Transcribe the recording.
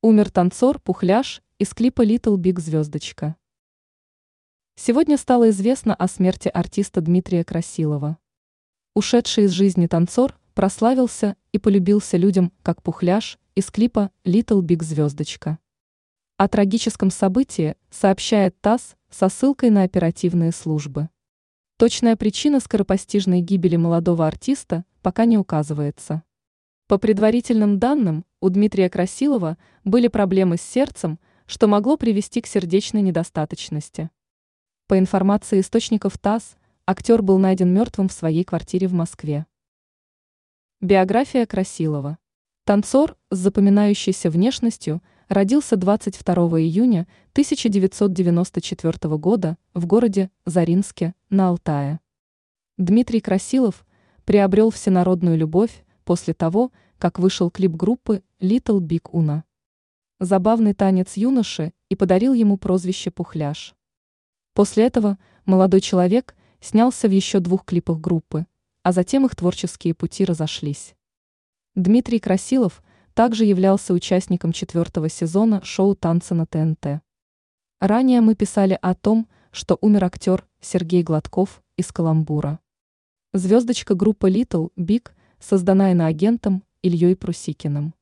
Умер танцор Пухляш из клипа Little Big Звездочка. Сегодня стало известно о смерти артиста Дмитрия Красилова. Ушедший из жизни танцор прославился и полюбился людям, как Пухляш из клипа Little Big Звездочка. О трагическом событии сообщает ТАСС со ссылкой на оперативные службы. Точная причина скоропостижной гибели молодого артиста пока не указывается. По предварительным данным, у Дмитрия Красилова были проблемы с сердцем, что могло привести к сердечной недостаточности. По информации источников ТАСС, актер был найден мертвым в своей квартире в Москве. Биография Красилова. Танцор с запоминающейся внешностью родился 22 июня 1994 года в городе Заринске на Алтае. Дмитрий Красилов приобрел всенародную любовь после того, как вышел клип группы Little Big Una. Забавный танец юноши и подарил ему прозвище Пухляш. После этого молодой человек снялся в еще двух клипах группы, а затем их творческие пути разошлись. Дмитрий Красилов также являлся участником четвертого сезона шоу «Танцы на ТНТ». Ранее мы писали о том, что умер актер Сергей Гладков из Каламбура. Звездочка группы Little Big создана иноагентом Ильей Прусикиным.